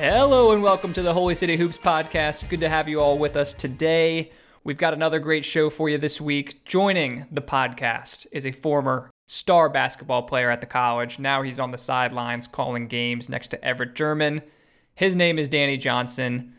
Hello and welcome to the Holy City Hoops podcast. Good to have you all with us today. We've got another great show for you this week. Joining the podcast is a former star basketball player at the college. Now he's on the sidelines calling games next to Everett German. His name is Danny Johnson.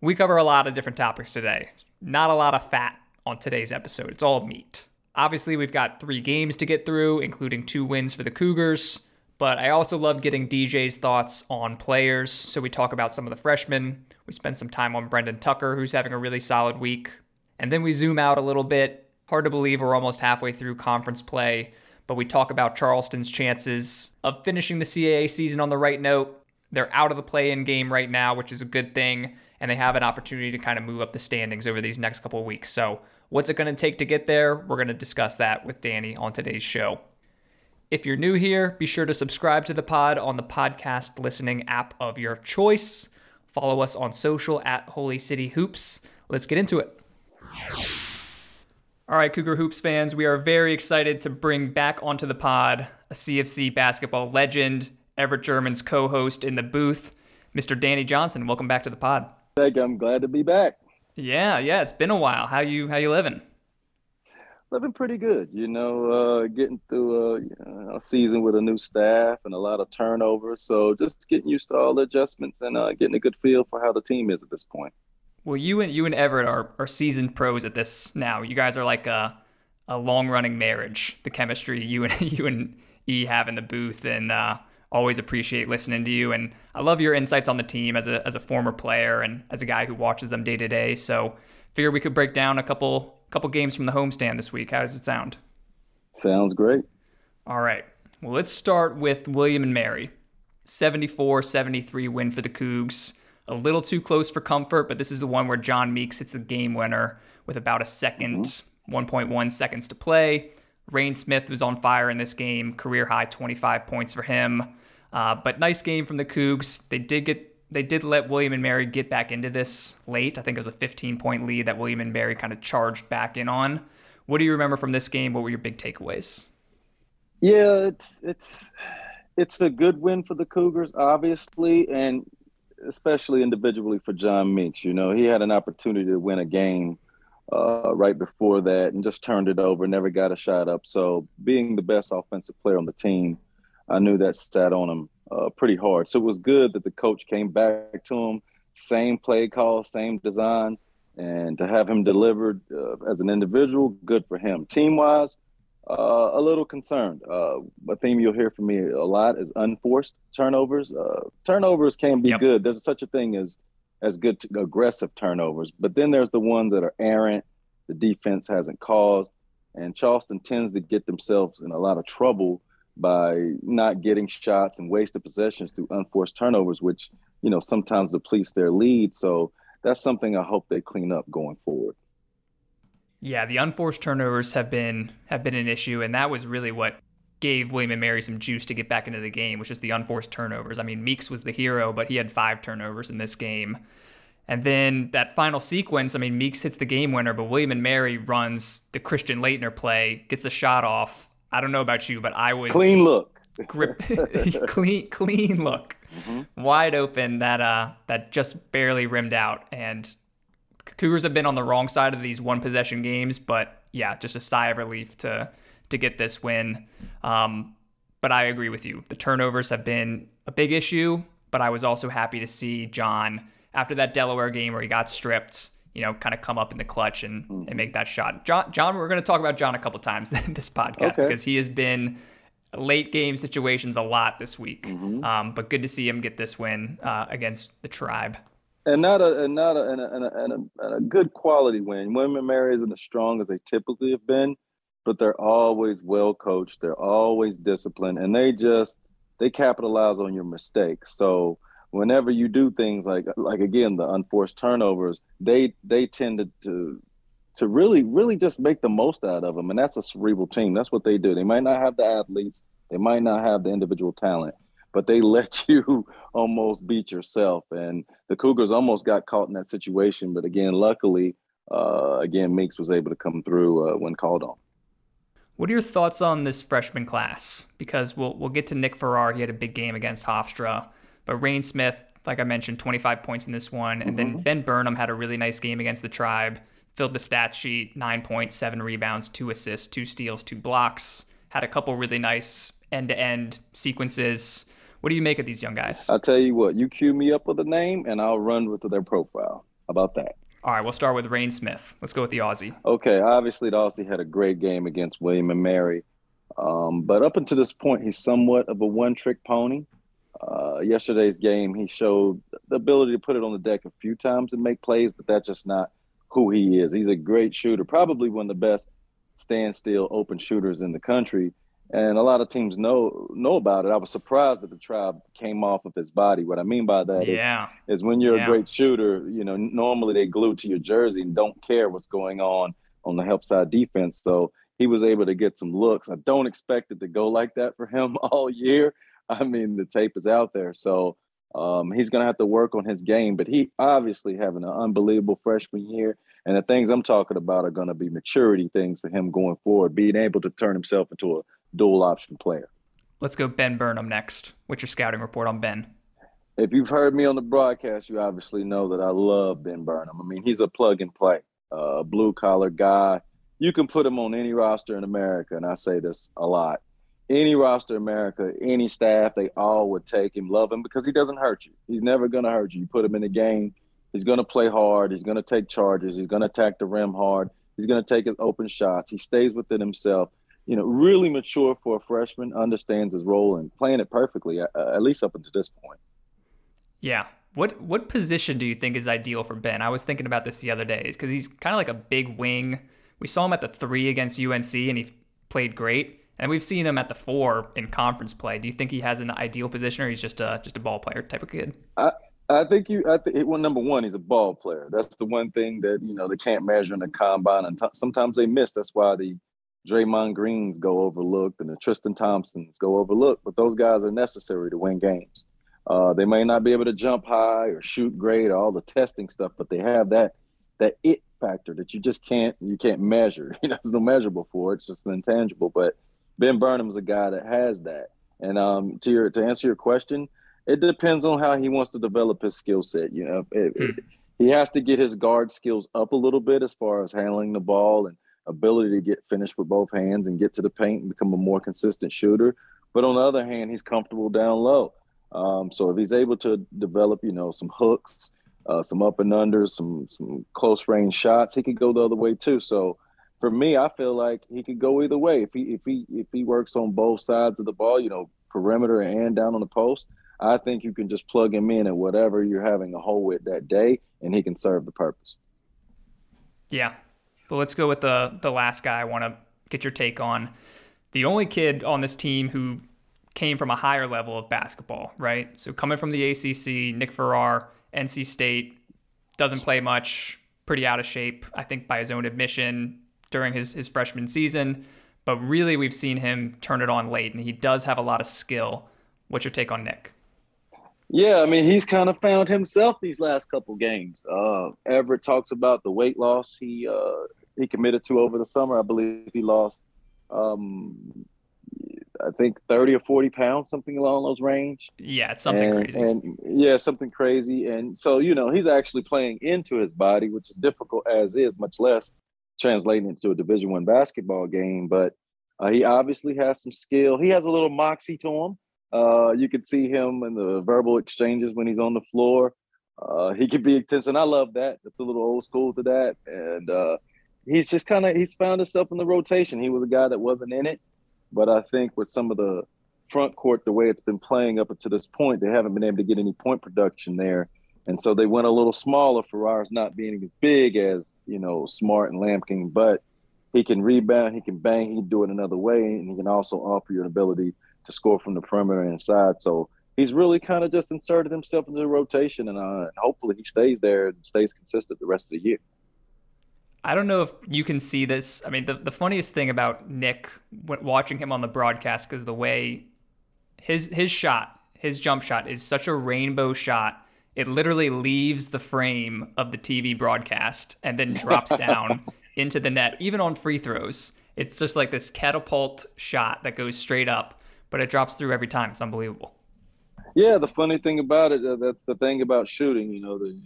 We cover a lot of different topics today. Not a lot of fat on today's episode, it's all meat. Obviously, we've got three games to get through, including two wins for the Cougars. But I also love getting DJ's thoughts on players. So we talk about some of the freshmen. We spend some time on Brendan Tucker, who's having a really solid week. And then we zoom out a little bit. Hard to believe we're almost halfway through conference play, but we talk about Charleston's chances of finishing the CAA season on the right note. They're out of the play in game right now, which is a good thing, and they have an opportunity to kind of move up the standings over these next couple of weeks. So, what's it going to take to get there? We're going to discuss that with Danny on today's show. If you're new here, be sure to subscribe to the pod on the podcast listening app of your choice. Follow us on social at Holy City Hoops. Let's get into it. All right, Cougar Hoops fans, we are very excited to bring back onto the pod a CFC basketball legend, Everett German's co host in the booth, Mr. Danny Johnson. Welcome back to the pod. Thank you. I'm glad to be back. Yeah, yeah, it's been a while. How you how you living? Living pretty good. You know, uh, getting through a, a, season with a new staff and a lot of turnover. So just getting used to all the adjustments and uh, getting a good feel for how the team is at this point. Well, you and you and Everett are, are seasoned pros at this now. You guys are like a a long running marriage. The chemistry you and you and E have in the booth, and uh, always appreciate listening to you. And I love your insights on the team as a as a former player and as a guy who watches them day to day. So figure we could break down a couple couple games from the homestand this week. How does it sound? Sounds great. All right. Well, let's start with William and Mary. 74 73 win for the Cougs. A little too close for comfort, but this is the one where John Meeks hits the game winner with about a 2nd mm-hmm. 1.1 seconds to play. Reyne Smith was on fire in this game, career high 25 points for him. Uh, but nice game from the Cougs. They did get they did let William and Mary get back into this late. I think it was a 15 point lead that William and Mary kind of charged back in on. What do you remember from this game? What were your big takeaways? Yeah, it's it's it's a good win for the Cougars, obviously, and especially individually for John Meeks. You know, he had an opportunity to win a game uh, right before that and just turned it over, never got a shot up. So, being the best offensive player on the team, I knew that sat on him uh, pretty hard. So it was good that the coach came back to him, same play call, same design, and to have him delivered uh, as an individual, good for him. Team wise, uh, a little concerned. Uh, a theme you'll hear from me a lot is unforced turnovers. Uh, turnovers can be yep. good. There's such a thing as as good to, aggressive turnovers, but then there's the ones that are errant. The defense hasn't caused, and Charleston tends to get themselves in a lot of trouble by not getting shots and wasted possessions through unforced turnovers, which you know sometimes depletes their lead. So that's something I hope they clean up going forward. Yeah, the unforced turnovers have been have been an issue, and that was really what gave William and Mary some juice to get back into the game, which is the unforced turnovers. I mean, Meeks was the hero, but he had five turnovers in this game. And then that final sequence, I mean, Meeks hits the game winner, but William and Mary runs the Christian Laettner play, gets a shot off, I don't know about you, but I was clean look, grip, clean, clean look, mm-hmm. wide open that uh that just barely rimmed out. And Cougars have been on the wrong side of these one possession games, but yeah, just a sigh of relief to to get this win. Um, but I agree with you. The turnovers have been a big issue, but I was also happy to see John after that Delaware game where he got stripped you know, kind of come up in the clutch and, mm-hmm. and make that shot. John, John, we're going to talk about John a couple times in this podcast okay. because he has been late game situations a lot this week. Mm-hmm. Um, but good to see him get this win uh, against the tribe. And not a and not a and a, and a, and a, and a good quality win. Women Mary isn't as strong as they typically have been, but they're always well coached. They're always disciplined, and they just they capitalize on your mistakes. So whenever you do things like like again the unforced turnovers, they they tend to, to to really really just make the most out of them, and that's a cerebral team. That's what they do. They might not have the athletes, they might not have the individual talent, but they let you almost beat yourself. And the Cougars almost got caught in that situation, but again, luckily, uh, again Meeks was able to come through uh, when called on. What are your thoughts on this freshman class? Because we'll we'll get to Nick Farrar. He had a big game against Hofstra. But Reyne Smith, like I mentioned, 25 points in this one. And mm-hmm. then Ben Burnham had a really nice game against the Tribe, filled the stat sheet nine points, seven rebounds, two assists, two steals, two blocks. Had a couple really nice end to end sequences. What do you make of these young guys? I'll tell you what, you cue me up with a name and I'll run with their profile. How about that? All right, we'll start with Reyne Smith. Let's go with the Aussie. Okay, obviously the Aussie had a great game against William and Mary. Um, but up until this point, he's somewhat of a one trick pony. Uh, yesterday's game, he showed the ability to put it on the deck a few times and make plays, but that's just not who he is. He's a great shooter, probably one of the best standstill open shooters in the country and a lot of teams know know about it. I was surprised that the tribe came off of his body. What I mean by that yeah. is, is when you're yeah. a great shooter, you know, normally they glue to your jersey and don't care what's going on on the help side defense. So he was able to get some looks. I don't expect it to go like that for him all year. I mean, the tape is out there, so um, he's going to have to work on his game. But he obviously having an unbelievable freshman year. And the things I'm talking about are going to be maturity things for him going forward, being able to turn himself into a dual option player. Let's go Ben Burnham next. What's your scouting report on Ben? If you've heard me on the broadcast, you obviously know that I love Ben Burnham. I mean, he's a plug and play, a uh, blue collar guy. You can put him on any roster in America, and I say this a lot. Any roster America, any staff, they all would take him, love him because he doesn't hurt you. He's never going to hurt you. You put him in the game, he's going to play hard. He's going to take charges. He's going to attack the rim hard. He's going to take his open shots. He stays within himself you know, really mature for a freshman, understands his role and playing it perfectly, uh, at least up until this point. Yeah. What what position do you think is ideal for Ben? I was thinking about this the other day because he's kind of like a big wing. We saw him at the three against UNC and he played great, and we've seen him at the four in conference play. Do you think he has an ideal position, or he's just a just a ball player type of kid? I, I think you. I think well, number one, he's a ball player. That's the one thing that you know they can't measure in the combine, and t- sometimes they miss. That's why the Draymond Greens go overlooked and the Tristan Thompsons go overlooked, but those guys are necessary to win games. Uh, they may not be able to jump high or shoot great or all the testing stuff, but they have that that it factor that you just can't you can't measure. You know, there's no measurable for it. It's just intangible. But Ben Burnham's a guy that has that. And um, to your to answer your question, it depends on how he wants to develop his skill set. You know, it, it, hmm. he has to get his guard skills up a little bit as far as handling the ball and ability to get finished with both hands and get to the paint and become a more consistent shooter. But on the other hand, he's comfortable down low. Um, so if he's able to develop, you know, some hooks, uh, some up and unders, some some close range shots, he could go the other way too. So for me, I feel like he could go either way. If he if he if he works on both sides of the ball, you know, perimeter and down on the post, I think you can just plug him in at whatever you're having a hole with that day, and he can serve the purpose. Yeah, but let's go with the the last guy I want to get your take on. The only kid on this team who came from a higher level of basketball, right? So coming from the ACC, Nick Farrar, NC State, doesn't play much, pretty out of shape, I think by his own admission during his his freshman season. But really, we've seen him turn it on late, and he does have a lot of skill. What's your take on Nick? Yeah, I mean, he's kind of found himself these last couple games. Uh, Everett talks about the weight loss he uh, he committed to over the summer. I believe he lost, um, I think thirty or forty pounds, something along those range. Yeah, it's something and, crazy. And yeah, something crazy. And so you know, he's actually playing into his body, which is difficult as is, much less translating into a Division One basketball game. But uh, he obviously has some skill. He has a little moxie to him. Uh, you can see him in the verbal exchanges when he's on the floor. Uh, he could be intense, and I love that. It's a little old school to that, and uh, he's just kind of he's found himself in the rotation. He was a guy that wasn't in it, but I think with some of the front court, the way it's been playing up until this point, they haven't been able to get any point production there, and so they went a little smaller. Farrar's not being as big as you know Smart and Lampkin, but he can rebound, he can bang, he can do it another way, and he can also offer you an ability to score from the perimeter inside. So he's really kind of just inserted himself into the rotation, and uh, hopefully he stays there and stays consistent the rest of the year. I don't know if you can see this. I mean, the, the funniest thing about Nick watching him on the broadcast because the way his his shot, his jump shot is such a rainbow shot. It literally leaves the frame of the TV broadcast and then drops down into the net, even on free throws. It's just like this catapult shot that goes straight up but it drops through every time. It's unbelievable. Yeah, the funny thing about it, uh, that's the thing about shooting. You know, the,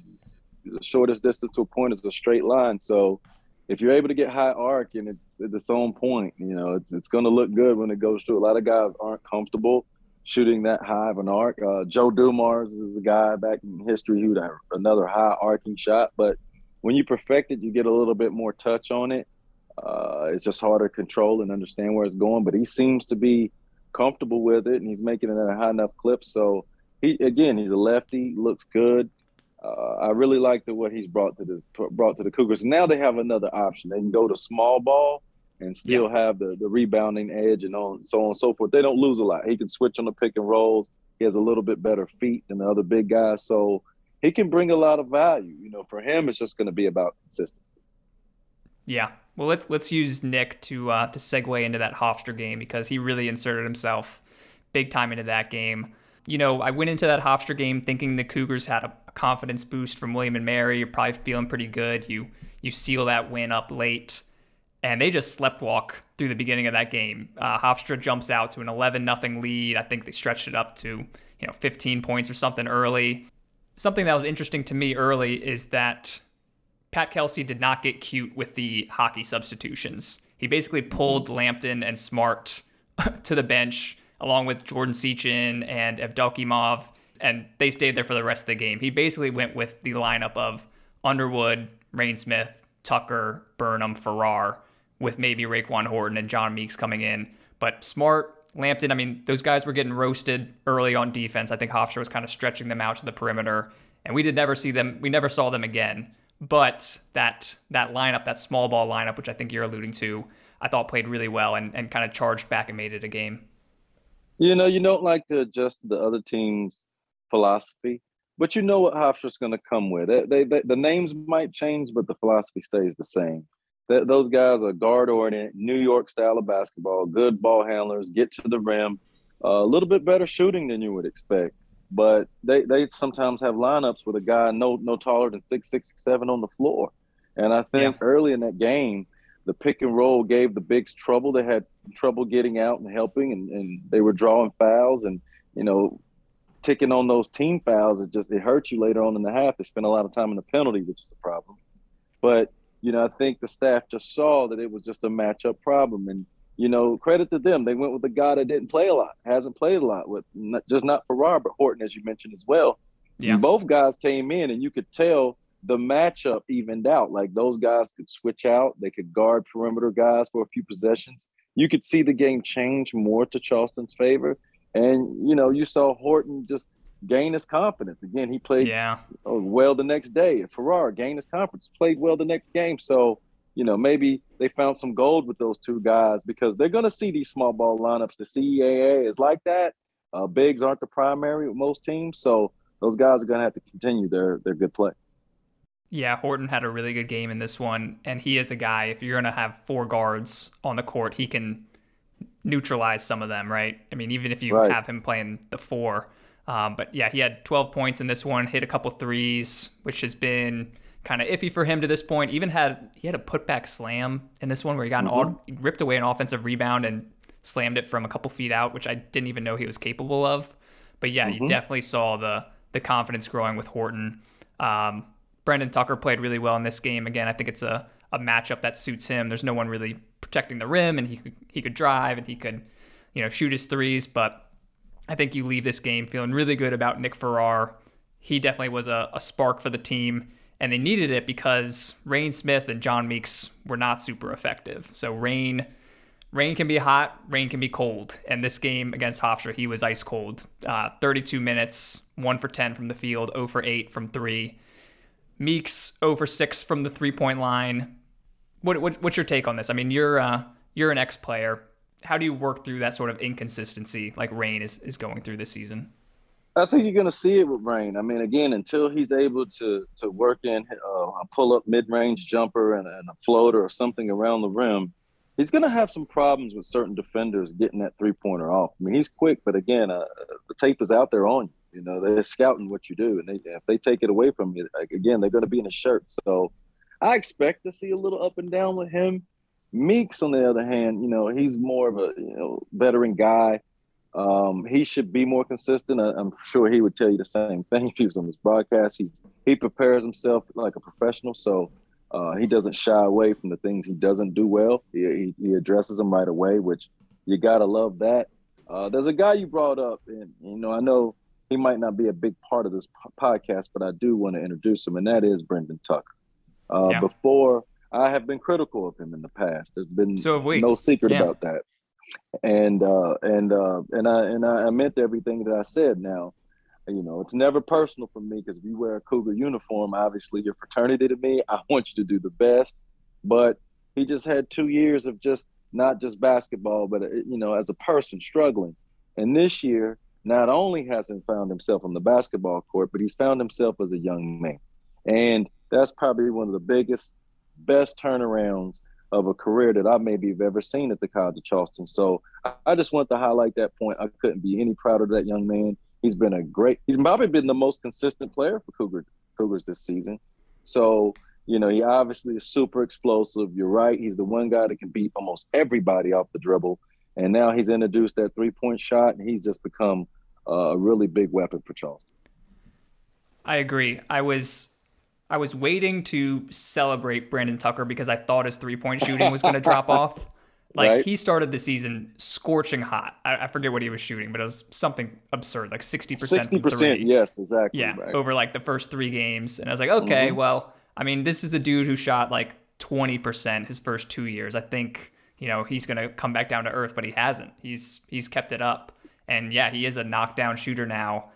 the shortest distance to a point is a straight line. So if you're able to get high arc and it's, it's its own point, you know, it's it's going to look good when it goes through. A lot of guys aren't comfortable shooting that high of an arc. Uh, Joe Dumars is a guy back in history who had another high arcing shot, but when you perfect it, you get a little bit more touch on it. Uh, it's just harder to control and understand where it's going. But he seems to be comfortable with it, and he's making it at a high enough clip. So he again, he's a lefty, looks good. Uh, I really like the what he's brought to the brought to the Cougars. Now they have another option. They can go to small ball and still yeah. have the the rebounding edge and on so on and so forth. They don't lose a lot. He can switch on the pick and rolls. He has a little bit better feet than the other big guys, so he can bring a lot of value. You know, for him, it's just going to be about consistency. Yeah. Well, let's let's use Nick to uh, to segue into that Hofstra game because he really inserted himself big time into that game you know, I went into that Hofstra game thinking the Cougars had a confidence boost from William and Mary. You're probably feeling pretty good. You you seal that win up late, and they just slept walk through the beginning of that game. Uh, Hofstra jumps out to an 11 nothing lead. I think they stretched it up to you know 15 points or something early. Something that was interesting to me early is that Pat Kelsey did not get cute with the hockey substitutions. He basically pulled Lampkin and Smart to the bench along with Jordan Sechin and Evdokimov, and they stayed there for the rest of the game. He basically went with the lineup of Underwood, Reyne Smith, Tucker, Burnham, Farrar, with maybe Raekwon Horton and John Meeks coming in. But Smart, Lampkin, I mean, those guys were getting roasted early on defense. I think Hofstra was kind of stretching them out to the perimeter, and we did never see them. We never saw them again. But that that lineup, that small ball lineup, which I think you're alluding to, I thought played really well and, and kind of charged back and made it a game. You know, you don't like to adjust the other team's philosophy, but you know what Hofstra's going to come with. They, they, they, the names might change, but the philosophy stays the same. That those guys are guard oriented, New York style of basketball, good ball handlers, get to the rim, uh, a little bit better shooting than you would expect. But they, they sometimes have lineups with a guy no no taller than six six seven on the floor, and I think yeah. early in that game the pick and roll gave the bigs trouble. They had trouble getting out and helping, and, and they were drawing fouls, and you know, ticking on those team fouls. It just it hurts you later on in the half. They spent a lot of time in the penalty, which is a problem. But you know, I think the staff just saw that it was just a matchup problem, and you know, credit to them. They went with a guy that didn't play a lot, hasn't played a lot with, not, just not for Robert Horton, as you mentioned as well. Yeah. And both guys came in, and you could tell the matchup evened out. Like those guys could switch out, they could guard perimeter guys for a few possessions. You could see the game change more to Charleston's favor. And, you know, you saw Horton just gain his confidence. Again, he played yeah. well the next day. Farrar gained his confidence, played well the next game. So, you know, maybe they found some gold with those two guys because they're going to see these small ball lineups. The CAA is like that. Uh, bigs aren't the primary with most teams. So those guys are going to have to continue their, their good play. Yeah, Horton had a really good game in this one, and he is a guy. If you're gonna have four guards on the court, he can neutralize some of them, right? I mean, even if you right. have him playing the four. Um, but yeah, he had 12 points in this one, hit a couple threes, which has been kind of iffy for him to this point. Even had he had a putback slam in this one where he got mm-hmm. an all, ripped away an offensive rebound and slammed it from a couple feet out, which I didn't even know he was capable of. But yeah, mm-hmm. you definitely saw the the confidence growing with Horton. Um, Brendan Tucker played really well in this game. Again, I think it's a, a matchup that suits him. There's no one really protecting the rim, and he could he could drive and he could, you know, shoot his threes. But I think you leave this game feeling really good about Nick Farrar. He definitely was a, a spark for the team, and they needed it because Reyne Smith and John Meeks were not super effective. So Reyne. Rain can be hot, rain can be cold. And this game against Hofstra, he was ice cold. Uh, 32 minutes, 1 for 10 from the field, 0 for 8 from 3. Meeks over six from the three point line. What, what, what's your take on this? I mean, you're uh, you're an ex player. How do you work through that sort of inconsistency like Reyne is, is going through this season? I think you're going to see it with Reyne. I mean, again, until he's able to to work in uh, a pull up mid range jumper and, and, a floater or something around the rim, he's going to have some problems with certain defenders getting that three pointer off. I mean, he's quick, but again, uh, the tape is out there on you. You know, they're scouting what you do, and they, if they take it away from you, again, they're going to be in a shirt. So I expect to see a little up and down with him. Meeks, on the other hand, you know, he's more of a you know veteran guy. Um, he should be more consistent. I, am sure he would tell you the same thing if he was on this broadcast. He's he prepares himself like a professional, so uh, he doesn't shy away from the things he doesn't do well. He, he, he addresses them right away, which you gotta love that. Uh, there's a guy you brought up, and you know I know he might not be a big part of this podcast, but I do want to introduce him, and that is Brendan Tucker. Uh, yeah. Before I have been critical of him in the past. There's been so no secret yeah. about that and uh, and uh, and I and I meant everything that I said. Now, you know, it's never personal for me because if you wear a Cougar uniform, obviously you're fraternity to me. I want you to do the best, but he just had two years of just not just basketball, but uh, you know, as a person struggling. And this year, not only hasn't found himself on the basketball court, but he's found himself as a young man, and that's probably one of the biggest, best turnarounds of a career that I maybe have ever seen at the College of Charleston. So I just want to highlight that point. I couldn't be any prouder of that young man. He's been a great. He's probably been the most consistent player for Cougar, Cougars this season. So you know he obviously is super explosive. You're right. He's the one guy that can beat almost everybody off the dribble. And now he's introduced that three point shot, and he's just become uh, a really big weapon for Charleston. I agree. I was I was waiting to celebrate Brendan Tucker because I thought his three point shooting was going to drop off. Like right. he started the season scorching hot. I, I, forget what he was shooting, but it was something absurd, like sixty percent. Sixty percent, yes, exactly. Yeah, right. over like the first three games, and I was like, okay, mm-hmm. well, I mean, this is a dude who shot like twenty percent his first two years. I think you know he's gonna come back down to earth, but he hasn't. He's he's kept it up, and yeah, he is a knockdown shooter now,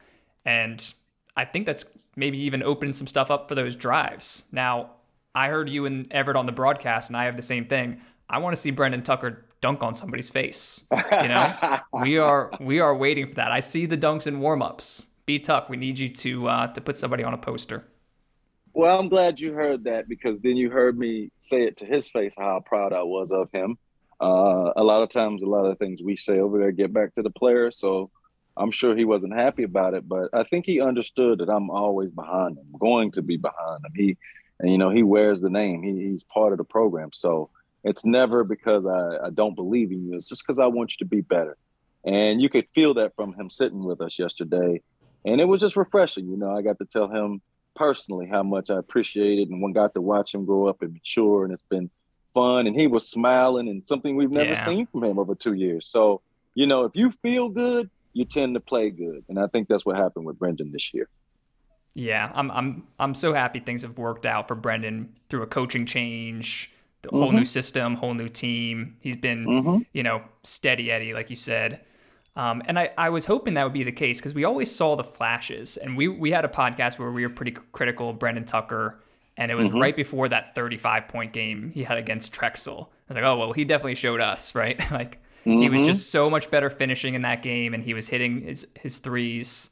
and I think that's maybe even open some stuff up for those drives. Now, I heard you and Everett on the broadcast, and I have the same thing. I want to see Brendan Tucker dunk on somebody's face. You know, we are we are waiting for that. I see the dunks and warmups. B Tuck, we need you to uh, to put somebody on a poster. Well, I'm glad you heard that because then you heard me say it to his face how proud I was of him. Uh, a lot of times, a lot of things we say over there get back to the player. So I'm sure he wasn't happy about it, but I think he understood that I'm always behind him, going to be behind him. He, and you know, he wears the name. He, he's part of the program, so it's never because I, I don't believe in you. It's just because I want you to be better. And you could feel that from him sitting with us yesterday, and it was just refreshing. You know, I got to tell him personally how much I appreciate it, and one got to watch him grow up and mature, and it's been fun. And he was smiling, and something we've never yeah. seen from him over two years. So, you know, if you feel good you tend to play good. And I think that's what happened with Brendan this year. Yeah, I'm I'm I'm so happy things have worked out for Brendan through a coaching change, the mm-hmm. whole new system, whole new team. He's been, mm-hmm. you know, steady Eddie, like you said. Um, and I, I was hoping that would be the case because we always saw the flashes. And we, we had a podcast where we were pretty critical of Brendan Tucker. And it was mm-hmm. right before that 35 point game he had against Drexel. I was like, oh, well, he definitely showed us, right? like, Mm-hmm. He was mm-hmm. just so much better finishing in that game, and he was hitting his his threes.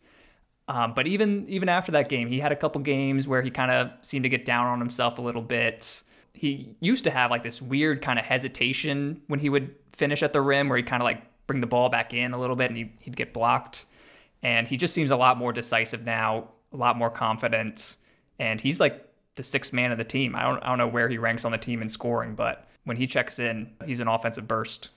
Um, but even even after that game, he had a couple games where he kind of seemed to get down on himself a little bit. He used to have like this weird kind of hesitation when he would finish at the rim, where he'd kind of like bring the ball back in a little bit, and he'd, he'd get blocked. And he just seems a lot more decisive now, a lot more confident, and he's like the sixth man of the team. I don't I don't know where he ranks on the team in scoring, but when he checks in, he's an offensive burst.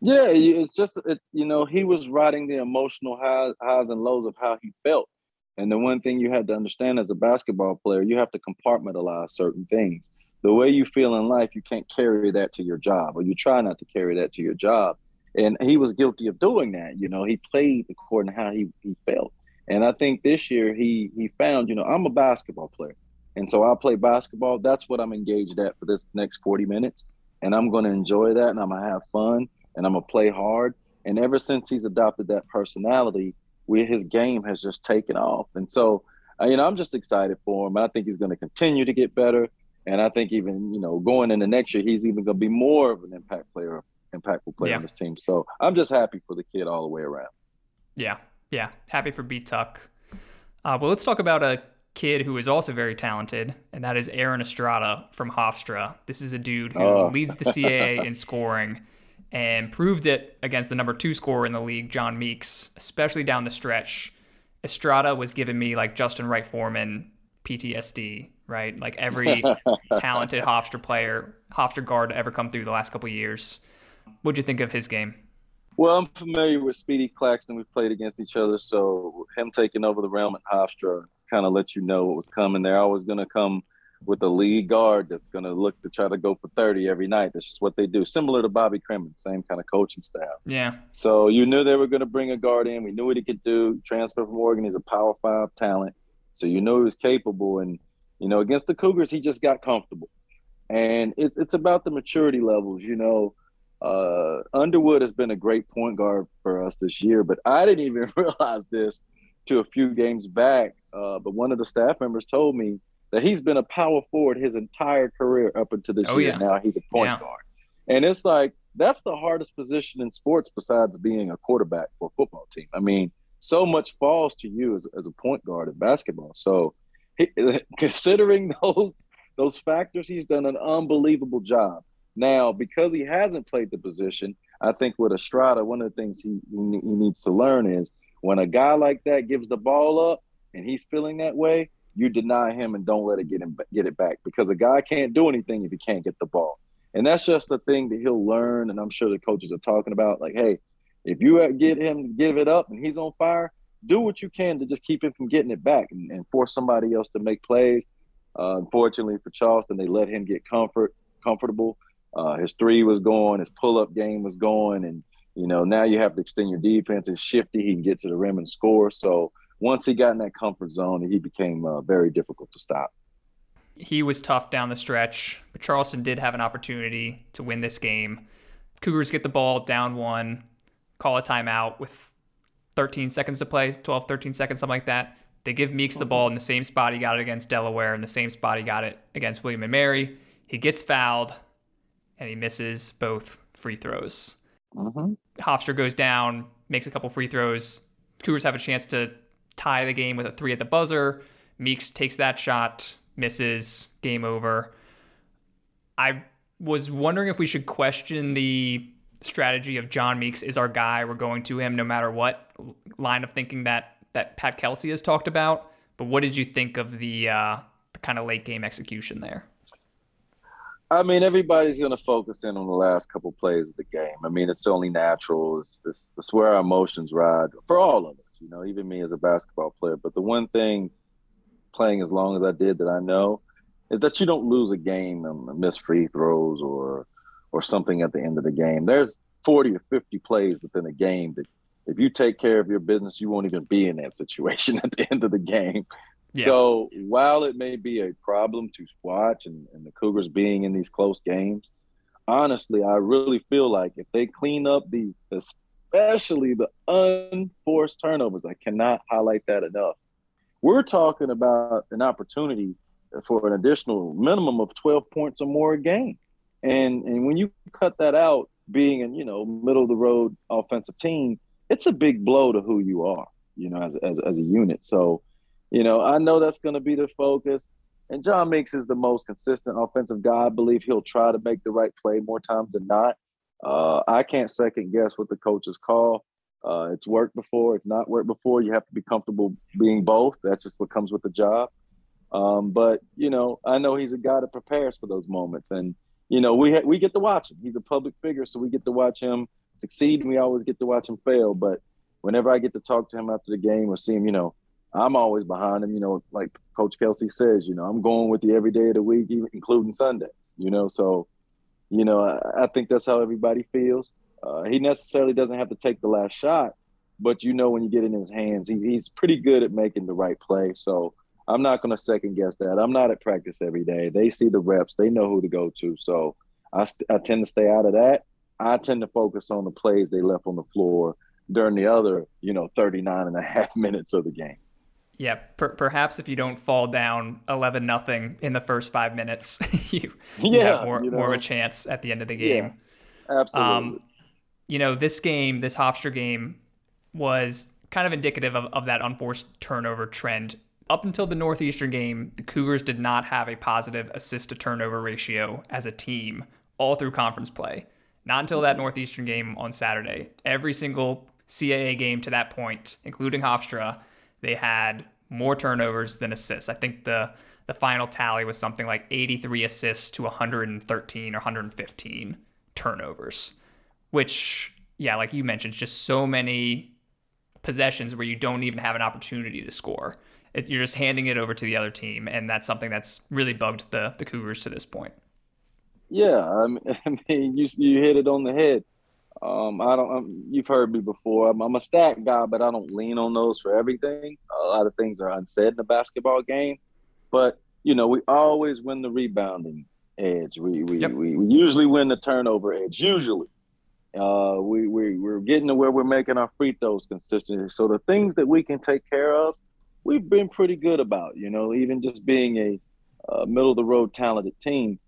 Yeah, it's just it, you know he was riding the emotional highs, highs and lows of how he felt, and the one thing you had to understand as a basketball player, you have to compartmentalize certain things. The way you feel in life, you can't carry that to your job, or you try not to carry that to your job. And he was guilty of doing that. You know, he played according to how he, he felt. And I think this year he he found, you know, I'm a basketball player. And so I play basketball. That's what I'm engaged at for this next 40 minutes. And I'm going to enjoy that and I'm going to have fun and I'm gonna play hard. And ever since he's adopted that personality, we, his game has just taken off. And so, uh, you know, I'm just excited for him. I think he's going to continue to get better. And I think even, you know, going into next year, he's even going to be more of an impact player, impactful player yeah. on this team. So I'm just happy for the kid all the way around. Yeah. Yeah. Happy for B Tuck. Uh, well, let's talk about a kid who is also very talented, and that is Aaron Estrada from Hofstra. This is a dude who oh. leads the CAA in scoring and proved it against the number two scorer in the league, John Meeks, especially down the stretch. Estrada was giving me like Justin Wright Foreman PTSD, right? Like every talented Hofstra player, Hofstra guard to ever come through the last couple years. What'd you think of his game? Well, I'm familiar with Speedy Claxton. We've played against each other, so him taking over the realm at Hofstra kind of let you know what was coming there. I was going to come with a lead guard that's going to look to try to go for 30 every night. That's just what they do. Similar to Bobby Cremins, same kind of coaching style. Yeah. So you knew they were going to bring a guard in. We knew what he could do. Transfer from Oregon. He's a power five talent. So you know he was capable. And, you know, against the Cougars, he just got comfortable. And it, it's about the maturity levels. You know, uh, Underwood has been a great point guard for us this year, but I didn't even realize this to a few games back. Uh, but one of the staff members told me that he's been a power forward his entire career up until this oh, year. Yeah. Now he's a point yeah. guard. And it's like that's the hardest position in sports besides being a quarterback for a football team. I mean, so much falls to you as, as a point guard in basketball. So he, considering those those factors, he's done an unbelievable job. Now, because he hasn't played the position, I think with Estrada, one of the things he, he, he needs to learn is when a guy like that gives the ball up and he's feeling that way, you deny him and don't let it get him get it back because a guy can't do anything if he can't get the ball. And that's just the thing that he'll learn. And I'm sure the coaches are talking about like, hey, if you get him give it up and he's on fire, do what you can to just keep him from getting it back and, and force somebody else to make plays. Uh, unfortunately for Charleston, they let him get comfort comfortable. Uh, his three was going, his pull up game was going, and you know now you have to extend your defense. It's shifty; he can get to the rim and score. So once he got in that comfort zone, he became uh, very difficult to stop. He was tough down the stretch, but Charleston did have an opportunity to win this game. Cougars get the ball down one, call a timeout with 13 seconds to play, 12, 13 seconds, something like that. They give Meeks the ball in the same spot he got it against Delaware, in the same spot he got it against William and Mary. He gets fouled, and he misses both free throws. Mm-hmm. Hofstra goes down, makes a couple free throws. Cougars have a chance to tie the game with a three at the buzzer. Meeks takes that shot, misses, game over. I was wondering if we should question the strategy of John Meeks is our guy. We're going to him no matter what line of thinking that that Pat Kelsey has talked about. But what did you think of the uh, the kind of late game execution there? I mean, everybody's going to focus in on the last couple plays of the game. I mean, it's only natural. It's, it's, it's where our emotions ride for all of us you know, even me as a basketball player. But the one thing playing as long as I did that I know is that you don't lose a game and miss free throws or or something at the end of the game. There's 40 or 50 plays within a game that if you take care of your business, you won't even be in that situation at the end of the game. Yeah. So while it may be a problem to watch and, and the Cougars being in these close games, honestly, I really feel like if they clean up these, especially the unforced turnovers. I cannot highlight that enough. We're talking about an opportunity for an additional minimum of 12 points or more a game. And and when you cut that out, being a you know middle of the road offensive team, it's a big blow to who you are, you know, as as, as a unit. So, you know, I know that's going to be the focus. And John Meeks is the most consistent offensive guy. I believe he'll try to make the right play more times than not. Uh, I can't second guess what the coaches call. Uh, it's worked before. It's not worked before. You have to be comfortable being both. That's just what comes with the job. Um, but you know, I know he's a guy that prepares for those moments, and you know, we ha- we get to watch him. He's a public figure, so we get to watch him succeed, and we always get to watch him fail. But whenever I get to talk to him after the game or see him, you know, I'm always behind him. You know, like Coach Kelsey says, you know, I'm going with you every day of the week, even including Sundays. You know, so you know, I, I think that's how everybody feels. Uh, he necessarily doesn't have to take the last shot, but you know when you get in his hands, he, he's pretty good at making the right play. So I'm not going to second guess that. I'm not at practice every day. They see the reps, they know who to go to. So I, st- I tend to stay out of that. I tend to focus on the plays they left on the floor during the other, you know, 39 and a half minutes of the game. Yeah, per- perhaps if you don't fall down eleven nothing in the first five minutes, you, you yeah, have more, you know, more of a chance at the end of the game. Yeah, absolutely. Um, you know, this game, this Hofstra game, was kind of indicative of, of that unforced turnover trend. Up until the Northeastern game, the Cougars did not have a positive assist to turnover ratio as a team all through conference play. Not until that Northeastern game on Saturday. Every single CAA game to that point, including Hofstra, they had more turnovers than assists. I think the the final tally was something like 83 assists to 113 or 115 turnovers, which yeah, like you mentioned, just so many possessions where you don't even have an opportunity to score. It, you're just handing it over to the other team, and that's something that's really bugged the the Cougars to this point. Yeah, I mean, I mean you you hit it on the head. Um, I don't. Um, you've heard me before. I'm, I'm, a stat guy, but I don't lean on those for everything. A lot of things are unsaid in a basketball game, but you know, we always win the rebounding edge. We we, yep. we, we usually win the turnover edge. Usually, uh, we we we're getting to where we're making our free throws consistently. So the things that we can take care of, we've been pretty good about. You know, even just being a uh, middle of the road talented team,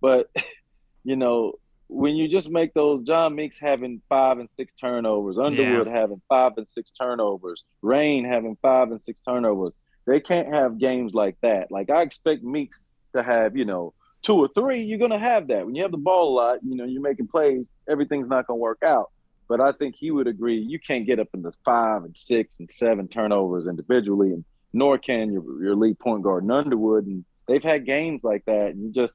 but you know when you just make those John Meeks having five and six turnovers, Underwood yeah. having five and six turnovers, Reyne having five and six turnovers, they can't have games like that. Like I expect Meeks to have, you know, two or three. You're gonna have that when you have the ball a lot. You know, you're making plays. Everything's not gonna work out. But I think he would agree. You can't get up in the five and six and seven turnovers individually, and nor can your your lead point guard Underwood. And they've had games like that, and you just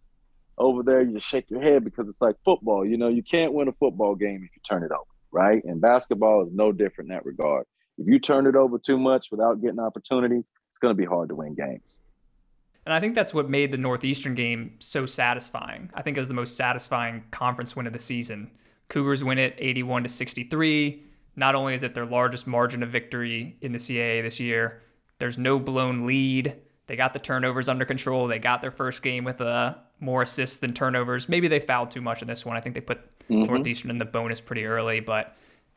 over there, you shake your head because it's like football. You know, you can't win a football game if you turn it over, right? And basketball is no different in that regard. If you turn it over too much without getting opportunity, it's going to be hard to win games. And I think that's what made the Northeastern game so satisfying. I think it was the most satisfying conference win of the season. Cougars win it 81 to 63. Not only is it their largest margin of victory in the CAA this year, there's no blown lead. They got the turnovers under control. They got their first game with a more assists than turnovers. Maybe they fouled too much in this one. I think they put mm-hmm. Northeastern in the bonus pretty early, but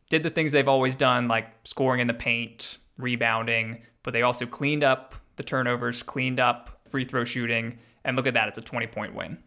did the things they've always done, like scoring in the paint, rebounding, but they also cleaned up the turnovers, cleaned up free throw shooting, and look at that, it's a 20 point win.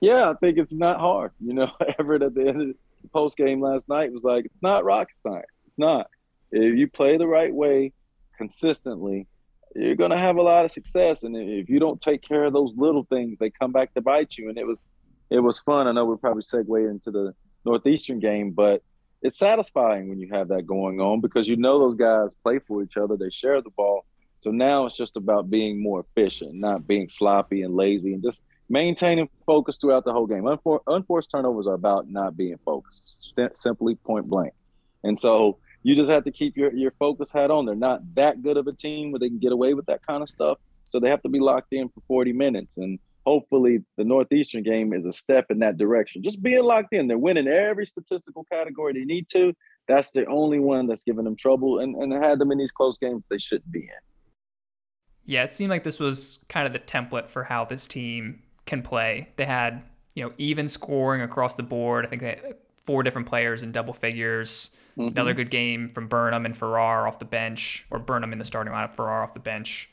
Yeah, I think it's not hard. You know, Everett at the end of the post game last night was like, it's not rocket science. It's not. If you play the right way consistently, you're going to have a lot of success. And if you don't take care of those little things, they come back to bite you. And it was, it was fun. I know we're probably segue into the Northeastern game, but it's satisfying when you have that going on because you know those guys play for each other, they share the ball. So now it's just about being more efficient, not being sloppy and lazy, and just maintaining focus throughout the whole game. Unfor- unforced turnovers are about not being focused, simply point blank. And so you just have to keep your, your focus hat on. They're not that good of a team where they can get away with that kind of stuff. So they have to be locked in for 40 minutes. And hopefully the Northeastern game is a step in that direction. Just being locked in. They're winning every statistical category they need to. That's the only one that's giving them trouble and, and had them in these close games they shouldn't be in. Yeah, it seemed like this was kind of the template for how this team can play. They had, you know, even scoring across the board. I think they had four different players in double figures. Mm-hmm. Another good game from Burnham and Farrar off the bench, or Burnham in the starting lineup, Farrar off the bench.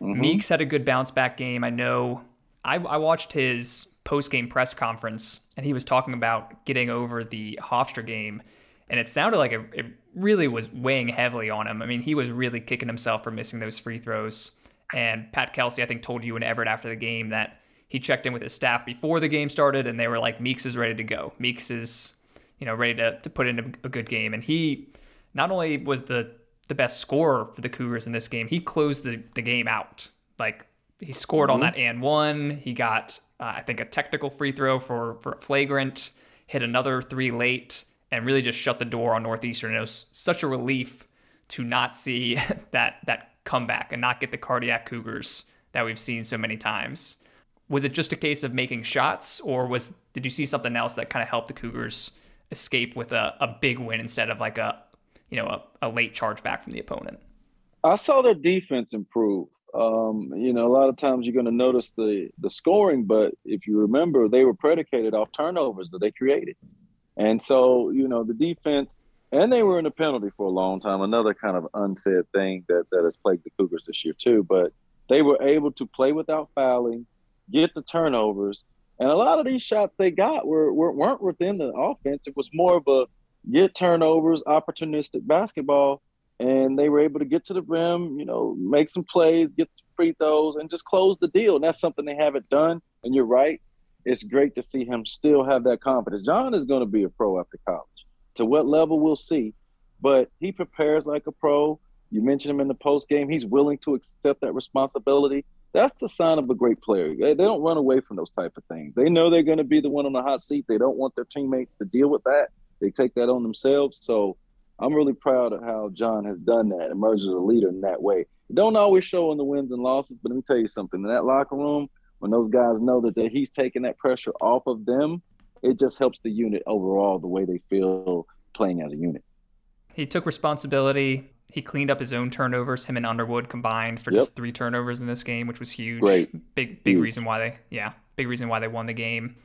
Mm-hmm. Meeks had a good bounce back game. I know I, I watched his post game press conference, and he was talking about getting over the Hofstra game, and it sounded like it, it really was weighing heavily on him. I mean, he was really kicking himself for missing those free throws. And Pat Kelsey, I think, told you and Everett after the game that he checked in with his staff before the game started, and they were like, Meeks is ready to go. Meeks is you know, ready to, to put in a, good game. And he not only was the the best scorer for the Cougars in this game, he closed the, the game out. Like he scored mm-hmm. on that and one. He got uh, I think a technical free throw for for flagrant, hit another three late, and really just shut the door on Northeastern. It was such a relief to not see that that comeback and not get the cardiac Cougars that we've seen so many times. Was it just a case of making shots, or was did you see something else that kind of helped the Cougars escape with a, a big win instead of like a you know a, a late charge back from the opponent. I saw their defense improve. Um, you know, a lot of times you're going to notice the the scoring, but if you remember, they were predicated off turnovers that they created, and so you know the defense, and they were in a penalty for a long time. Another kind of unsaid thing that that has plagued the Cougars this year too. But they were able to play without fouling, get the turnovers, and a lot of these shots they got were, were weren't within the offense. It was more of a get turnovers, opportunistic basketball, and they were able to get to the rim, you know, make some plays, get free throws, and just close the deal. And that's something they haven't done. And you're right. It's great to see him still have that confidence. John is going to be a pro after college. To what level we'll see, but he prepares like a pro. You mentioned him in the post game. He's willing to accept that responsibility that's the sign of a great player. They, they don't run away from those type of things. They know they're going to be the one on the hot seat. They don't want their teammates to deal with that. They take that on themselves. So I'm really proud of how John has done that, emerges as a leader in that way. Don't always show in the wins and losses, but let me tell you something. In that locker room, when those guys know that, that he's taking that pressure off of them, it just helps the unit overall the way they feel playing as a unit. He took responsibility. He cleaned up his own turnovers. Him and Underwood combined for yep. just three turnovers in this game, which was huge. Great. Big big huge. reason why they yeah big reason why they won the game.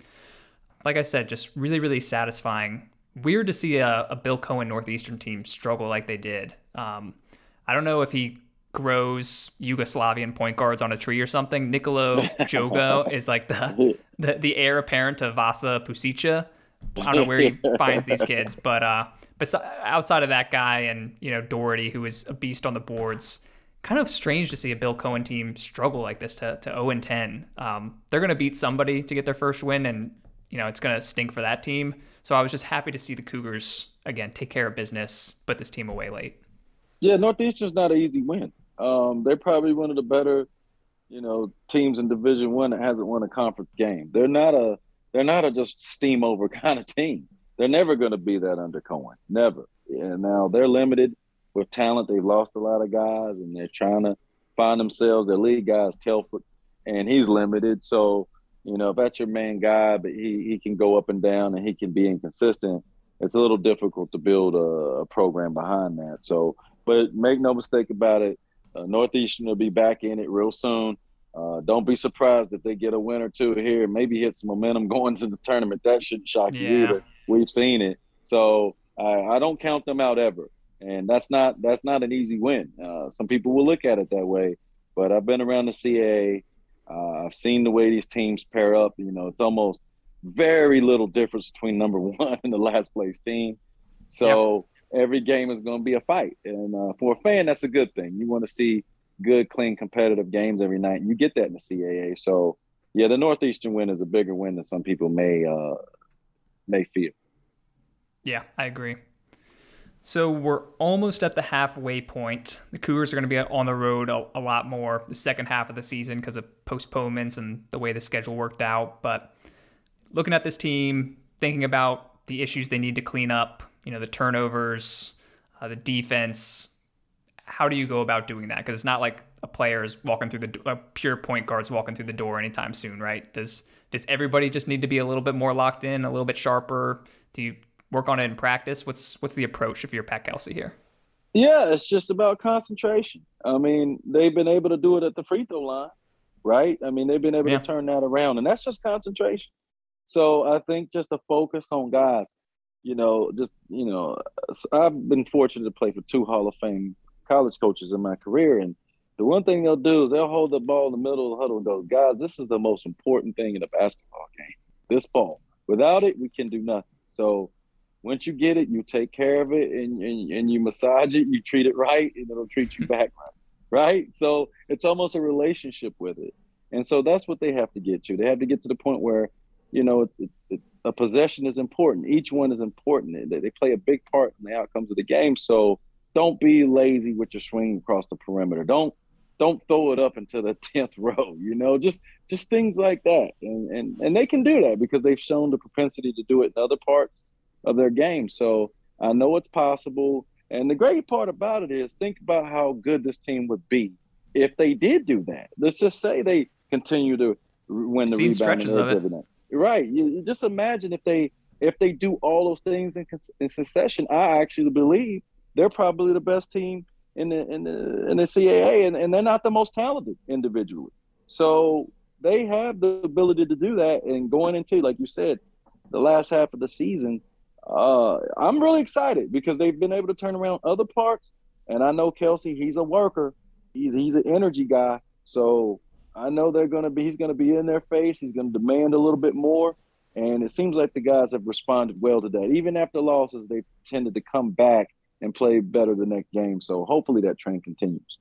Like I said, just really really satisfying. Weird to see a, a Bill Coen Northeastern team struggle like they did. Um, I don't know if he grows Yugoslavian point guards on a tree or something. Nicolo Jogo is like the, the the heir apparent to Vasa Pusica. I don't know where he finds these kids, but uh, but outside of that guy and you know Doherty, who is a beast on the boards, kind of strange to see a Bill Coen team struggle like this to to 0 and 10. Um, they're going to beat somebody to get their first win, and you know it's going to stink for that team. So I was just happy to see the Cougars again take care of business, put this team away late. Yeah, Northeastern's not an easy win. Um, they're probably one of the better, you know, teams in Division One that hasn't won a conference game. They're not a they're not a just steam over kind of team. They're never going to be that under Coen. Never. And now they're limited with talent. They've lost a lot of guys, and they're trying to find themselves. Their lead guy is Telfort, and he's limited. So you know, if that's your main guy, but he he can go up and down, and he can be inconsistent. It's a little difficult to build a, a program behind that. So, but make no mistake about it, uh, Northeastern will be back in it real soon. Uh, don't be surprised if they get a win or two here, maybe hit some momentum going to the tournament. That shouldn't shock yeah. you either. We've seen it, so I, I, don't count them out ever. And that's not that's not an easy win. Uh, some people will look at it that way, but I've been around the CAA. Uh, I've seen the way these teams pair up. You know, it's almost very little difference between number one and the last place team. So every game is going to be a fight. And uh, for a fan, that's a good thing. You want to see good, clean, competitive games every night. And you get that in the CAA. So, yeah, the Northeastern win is a bigger win than some people may uh, may feel. Yeah, I agree. So we're almost at the halfway point. The Cougars are going to be on the road a, a lot more the second half of the season because of postponements and the way the schedule worked out. But looking at this team, thinking about the issues they need to clean up, you know, the turnovers, uh, the defense. How do you go about doing that? Because it's not like a player is walking through the a pure point guard's walking through the door anytime soon, right? Does does everybody just need to be a little bit more locked in, a little bit sharper? Do you work on it in practice? What's what's the approach if you're Pat Kelsey here? Yeah, it's just about concentration. I mean, they've been able to do it at the free throw line, right? I mean, they've been able yeah. to turn that around, and that's just concentration. So I think just a focus on guys you know, just you know, I've been fortunate to play for two Hall of Fame college coaches in my career, and the one thing they'll do is they'll hold the ball in the middle of the huddle and go, "Guys, this is the most important thing in a basketball game. This ball. Without it, we can do nothing." So once you get it, you take care of it, and and, and you massage it, you treat it right, and it'll treat you back right. Right. So it's almost a relationship with it, and so that's what they have to get to. They have to get to the point where you know, it's, it's, it's, a possession is important. Each one is important. They, they play a big part in the outcomes of the game. So don't be lazy with your swing across the perimeter. Don't don't throw it up into the tenth row. You know, just just things like that. And and and they can do that because they've shown the propensity to do it in other parts of their game. So I know it's possible. And the great part about it is think about how good this team would be if they did do that. Let's just say they continue to win the Seen rebound stretches of it. Right. You, you just imagine if they if they do all those things in, in succession. I actually believe they're probably the best team in the in the in the CAA, and, and they're not the most talented individually. So they have the ability to do that. And going into, like you said, the last half of the season, uh, I'm really excited because they've been able to turn around other parts. And I know Kelsey, he's a worker. He's he's an energy guy. So I know they're to be. He's to be in their face. He's to demand a little bit more, and it seems like the guys have responded well to that. Even after losses, they tended to come back and play better the next game. So hopefully that trend continues.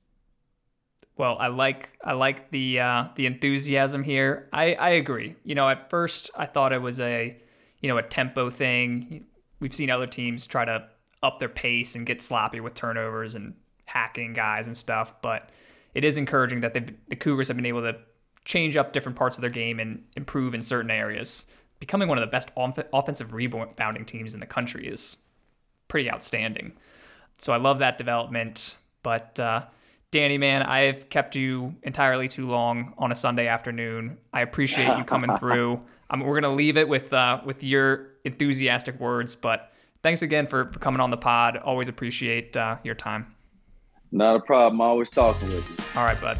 Well, I like I like the uh, the enthusiasm here. I, I agree. You know, at first I thought it was a you know a tempo thing. We've seen other teams try to up their pace and get sloppy with turnovers and hacking guys and stuff, but it is encouraging that the Cougars have been able to change up different parts of their game and improve in certain areas. becoming one of the best off- offensive rebounding teams in the country is pretty outstanding. So I love that development. But uh, Danny, man, I've kept you entirely too long on a Sunday afternoon. I appreciate you coming through. Um, we're gonna leave it with uh, with your enthusiastic words, but thanks again for, for coming on the pod. Always appreciate uh, your time. Not a problem. Always talking with you. All right, bud.